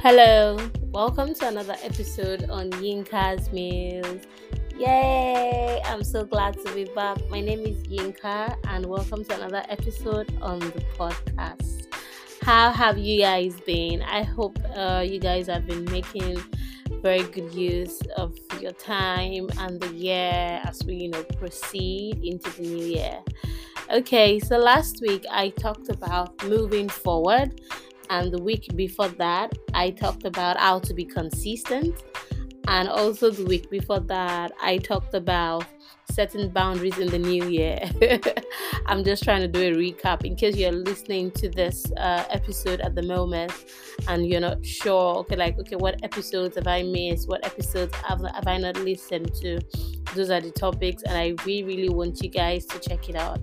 Hello, welcome to another episode on Yinka's Meals. Yay! I'm so glad to be back. My name is Yinka, and welcome to another episode on the podcast. How have you guys been? I hope uh, you guys have been making very good use of your time and the year as we, you know, proceed into the new year. Okay, so last week I talked about moving forward and the week before that, I talked about how to be consistent. And also the week before that, I talked about setting boundaries in the new year. I'm just trying to do a recap in case you're listening to this uh, episode at the moment and you're not sure. Okay, like, okay, what episodes have I missed? What episodes have, have I not listened to? Those are the topics, and I really, really want you guys to check it out.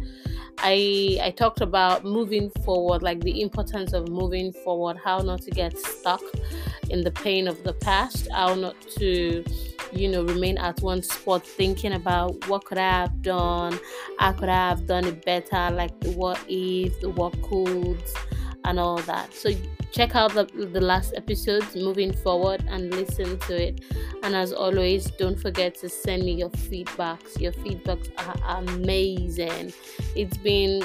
I I talked about moving forward, like the importance of moving forward, how not to get stuck in the pain of the past, how not to, you know, remain at one spot thinking about what could I have done, how could I have done it better, like the what if, the what could, and all that. So check out the, the last episodes moving forward and listen to it. And as always don't forget to send me your feedbacks. Your feedbacks are amazing. It's been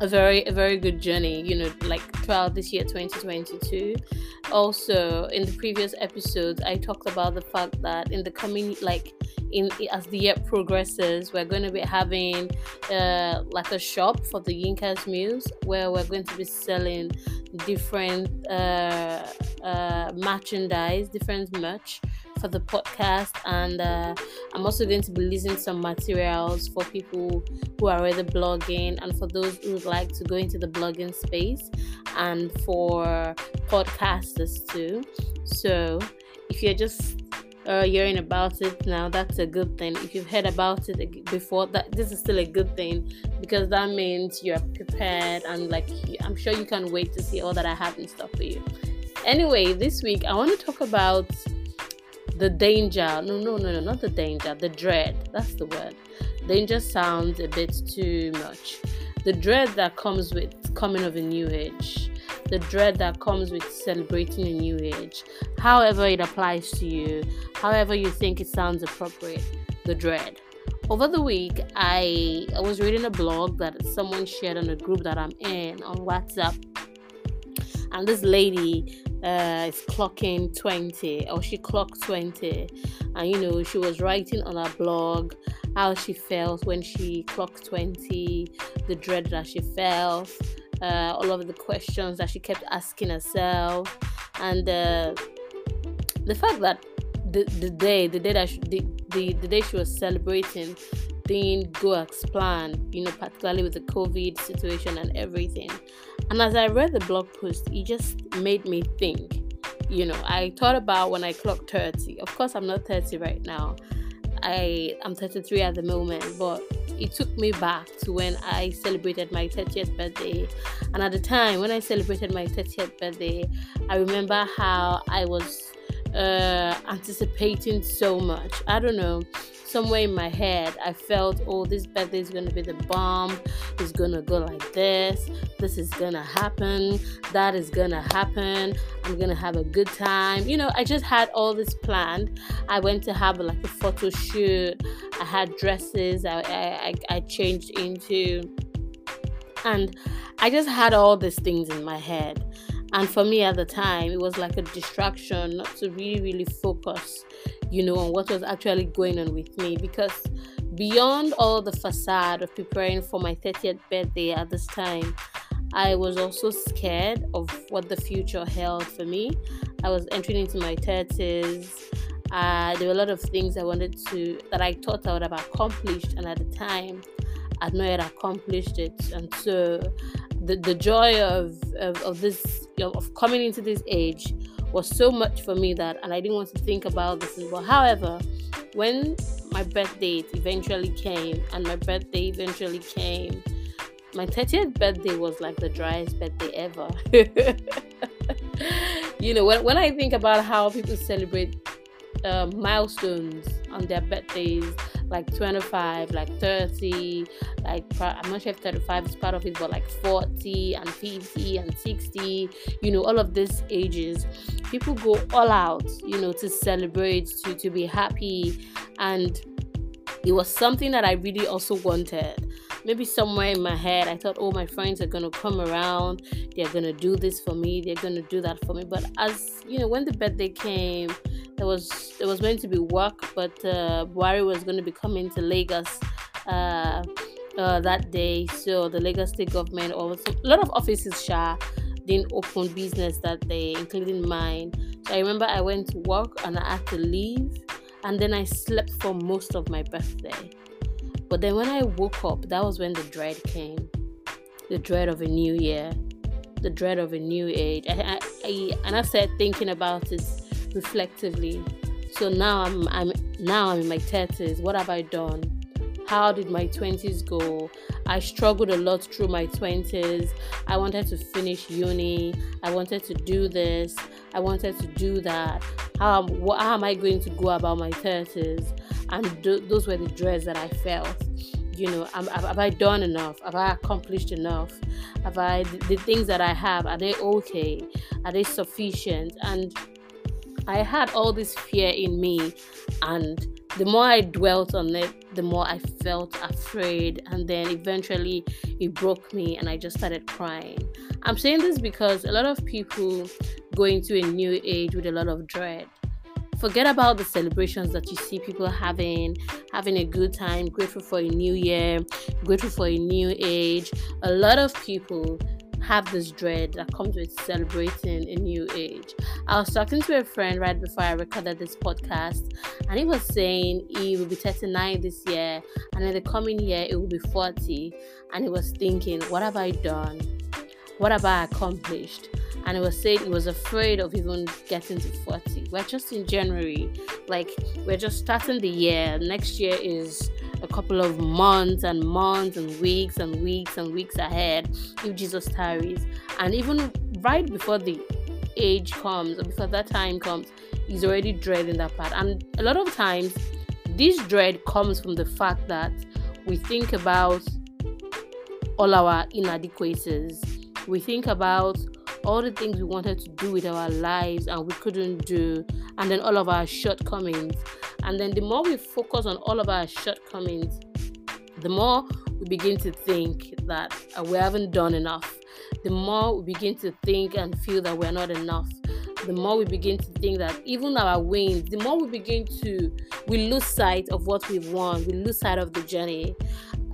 a very a very good journey you know like throughout this year 2022 also in the previous episodes i talked about the fact that in the coming like in as the year progresses we're going to be having uh, like a shop for the yinkas meals where we're going to be selling different uh, uh, merchandise, different merch for the podcast, and uh, I'm also going to be releasing some materials for people who are already blogging and for those who would like to go into the blogging space and for podcasters too. So, if you're just uh, hearing about it now, that's a good thing. If you've heard about it before, that this is still a good thing because that means you're prepared and like I'm sure you can't wait to see all that I have in store for you. Anyway, this week I want to talk about the danger. No, no, no, no, not the danger. The dread. That's the word. Danger sounds a bit too much. The dread that comes with coming of a new age the dread that comes with celebrating a new age. However, it applies to you, however, you think it sounds appropriate, the dread. Over the week, I, I was reading a blog that someone shared on a group that I'm in on WhatsApp. And this lady uh, is clocking 20, or she clocked 20. And you know, she was writing on her blog how she felt when she clocked 20, the dread that she felt uh, all of the questions that she kept asking herself, and uh, the fact that the, the day, the day that she, the, the, the day she was celebrating didn't go as planned, you know, particularly with the COVID situation and everything. And as I read the blog post, it just made me think. You know, I thought about when I clocked 30. Of course, I'm not 30 right now. I am 33 at the moment, but it took me back to when I celebrated my 30th birthday. And at the time, when I celebrated my 30th birthday, I remember how I was uh, anticipating so much. I don't know somewhere in my head, I felt, oh, this birthday is going to be the bomb. It's going to go like this. This is going to happen. That is going to happen. I'm going to have a good time. You know, I just had all this planned. I went to have like a photo shoot. I had dresses I, I, I changed into. And I just had all these things in my head. And for me at the time, it was like a distraction not to really, really focus you know, on what was actually going on with me because beyond all the facade of preparing for my 30th birthday at this time, I was also scared of what the future held for me. I was entering into my 30s. Uh, there were a lot of things I wanted to, that I thought I would have accomplished, and at the time, I'd not yet accomplished it. And so, the, the joy of, of, of this, of coming into this age was so much for me that and I didn't want to think about this as well. However, when my birthday eventually came and my birthday eventually came, my 30th birthday was like the driest birthday ever. you know, when, when I think about how people celebrate uh, milestones on their birthdays, like 25, like 30, like I'm not sure if 35 is part of it, but like 40 and 50 and 60, you know, all of these ages, people go all out, you know, to celebrate, to to be happy, and it was something that I really also wanted. Maybe somewhere in my head i thought oh my friends are going to come around. They're going to do this for me. They're going to do that for me. But as you know when the birthday came there was there was going to be work but uh Buhari was going to be coming to lagos uh, uh, that day. So the lagos state government a lot of offices sha didn't open business that day including mine. So i remember i went to work and i had to leave and then i slept for most of my birthday. But then when I woke up, that was when the dread came. The dread of a new year, the dread of a new age. I, I, I and I started thinking about it reflectively. So now I'm, I'm now I'm in my 30s. What have I done? How did my 20s go? I struggled a lot through my 20s. I wanted to finish uni. I wanted to do this. I wanted to do that. How, how am I going to go about my 30s? and th- those were the dreads that I felt. You know, have I done enough? Have I accomplished enough? Have I the things that I have? Are they okay? Are they sufficient? And I had all this fear in me, and the more I dwelt on it, the more I felt afraid, and then eventually it broke me, and I just started crying. I'm saying this because a lot of people go into a new age with a lot of dread forget about the celebrations that you see people having, having a good time, grateful for a new year, grateful for a new age. A lot of people have this dread that comes with celebrating a new age. I was talking to a friend right before I recorded this podcast, and he was saying he will be 39 this year, and in the coming year, it will be 40. And he was thinking, What have I done? What have I accomplished? and he was saying he was afraid of even getting to 40 we're just in january like we're just starting the year next year is a couple of months and months and weeks and weeks and weeks ahead if jesus tarries. And even right before the age comes or before that time comes he's already dreading that part. And a lot of times this dread comes from the fact that we think about all our inadequacies. We think about all the things we wanted to do with our lives and we couldn't do, and then all of our shortcomings. And then the more we focus on all of our shortcomings, the more we begin to think that we haven't done enough. The more we begin to think and feel that we're not enough. The more we begin to think that even our wins, the more we begin to, we lose sight of what we've won. We lose sight of the journey.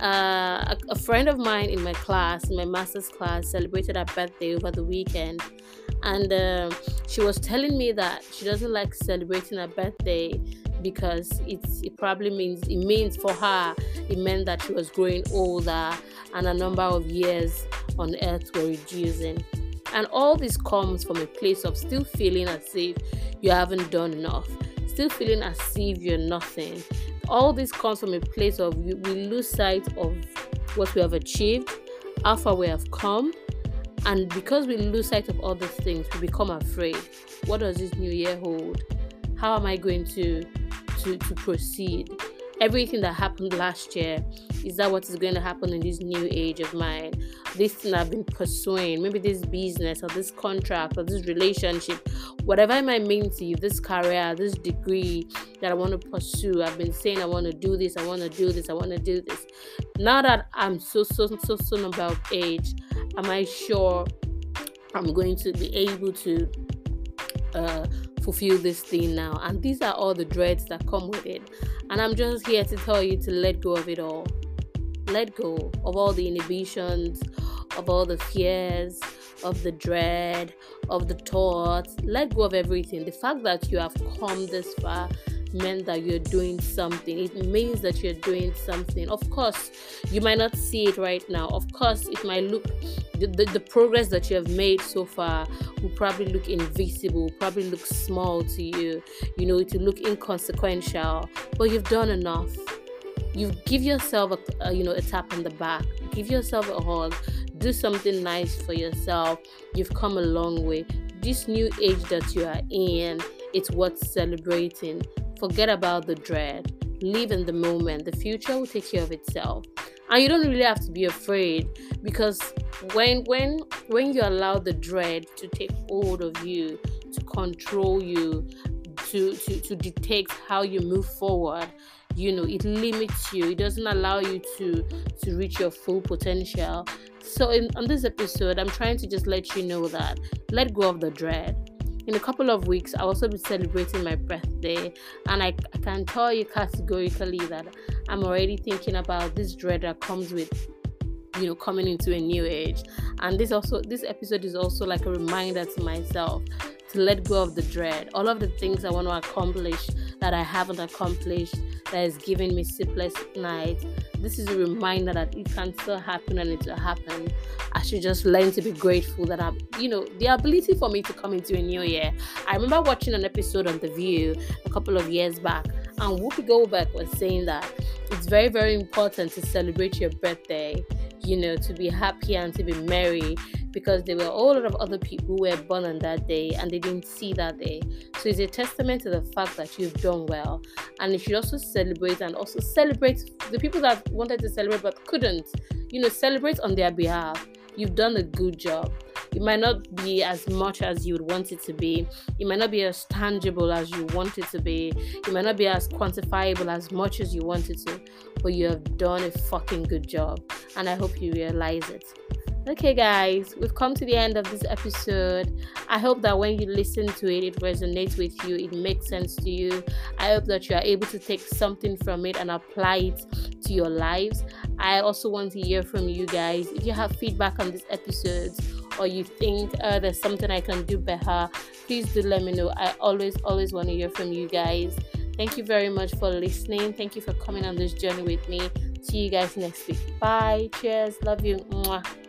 Uh, a, a, friend of mine in my class, in my master's class, celebrated her birthday over the weekend, and uh, she was telling me that she doesn't like celebrating her birthday because it's it probably means it means for her it meant that she was growing older and a number of years on earth were reducing. And all this comes from a place of still feeling as if you haven't done enough, still feeling as if you're nothing, all this comes from a place of we, lose sight of what we have achieved, how far we have come, and because we lose sight of all these things, we become afraid. What does this new year hold? How am I going to to, to proceed? Everything that happened last year, is that what is going to happen in this new age of mine? This thing I've been pursuing, maybe this business or this contract or this relationship, whatever it might mean to you, this career, this degree that I want to pursue. I've been saying I want to do this, I want to do this, I want to do this. Now that I'm so so so soon about age, am I sure I'm going to be able to uh, fulfill this thing now? And these are all the dreads that come with it. And I'm just here to tell you to let go of it all. Let go of all the inhibitions, of all the fears, of the dread, of the thoughts. Let go of everything. The fact that you have come this far meant that you're doing something. It means that you're doing something. Of course, you might not see it right now. Of course, it might look the, the, the progress that you have made so far will probably look invisible, probably look small to you. You know, to look inconsequential, but you've done enough. You give yourself a, a you know a tap on the back. Give yourself a hug. Do something nice for yourself. You've come a long way. This new age that you are in, it's worth celebrating Forget about the dread. live in the moment. The future will take care of itself. And you don't really have to be afraid because when when when you allow the dread to take hold of you, to control you, to to, to dictate how you move forward, you know it limits you it doesn't allow you to to reach your full potential so in on this episode i'm trying to just let you know that let go of the dread in a couple of weeks i'll also be celebrating my birthday. And I, I can tell you categorically that i'm already thinking about this dread that comes with you know coming into a new age. And this also this episode is also like a reminder to myself to let go of the dread. All of the things i want to accomplish that i haven't accomplished that is giving me sleepless nights. This is a reminder that it can still happen and it will happen. I should just learn to be grateful that i'm you know the ability for me to come into a new year. I remember watching an episode on the view a couple of years back and whoopi goldberg was saying that it's very very important to celebrate your birthday you know, to be happy and to be merry because there were a whole lot of other people who were born on that day and they didn't see that day. So it's a testament to the fact that you've done well. And you should also celebrate and also celebrate the people that wanted to celebrate but couldn't, you know, celebrate on their behalf. You've done a good job. It might not be as much as you would want it to be. It might not be as tangible as you want it to be. It might not be as quantifiable as much as you want it to. But you have done a fucking good job. And I hope you realize it. Okay, guys, we've come to the end of this episode. I hope that when you listen to it, it resonates with you, it makes sense to you. I hope that you are able to take something from it and apply it to your lives. I also want to hear from you guys. If you have feedback on these episodes or you think uh, there's something I can do better, please do let me know. I always, always want to hear from you guys. Thank you very much for listening. Thank you for coming on this journey with me. See you guys next week. Bye. Cheers. Love you. Mwah.